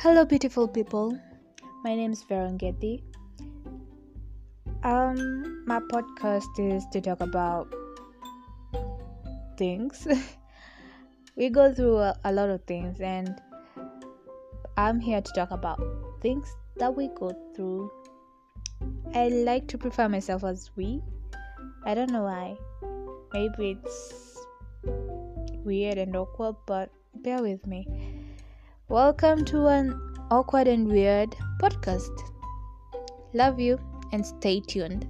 Hello, beautiful people. My name is Verongeti. Um, my podcast is to talk about things. we go through a, a lot of things, and I'm here to talk about things that we go through. I like to prefer myself as we. I don't know why. Maybe it's weird and awkward, but bear with me. Welcome to an awkward and weird podcast. Love you and stay tuned.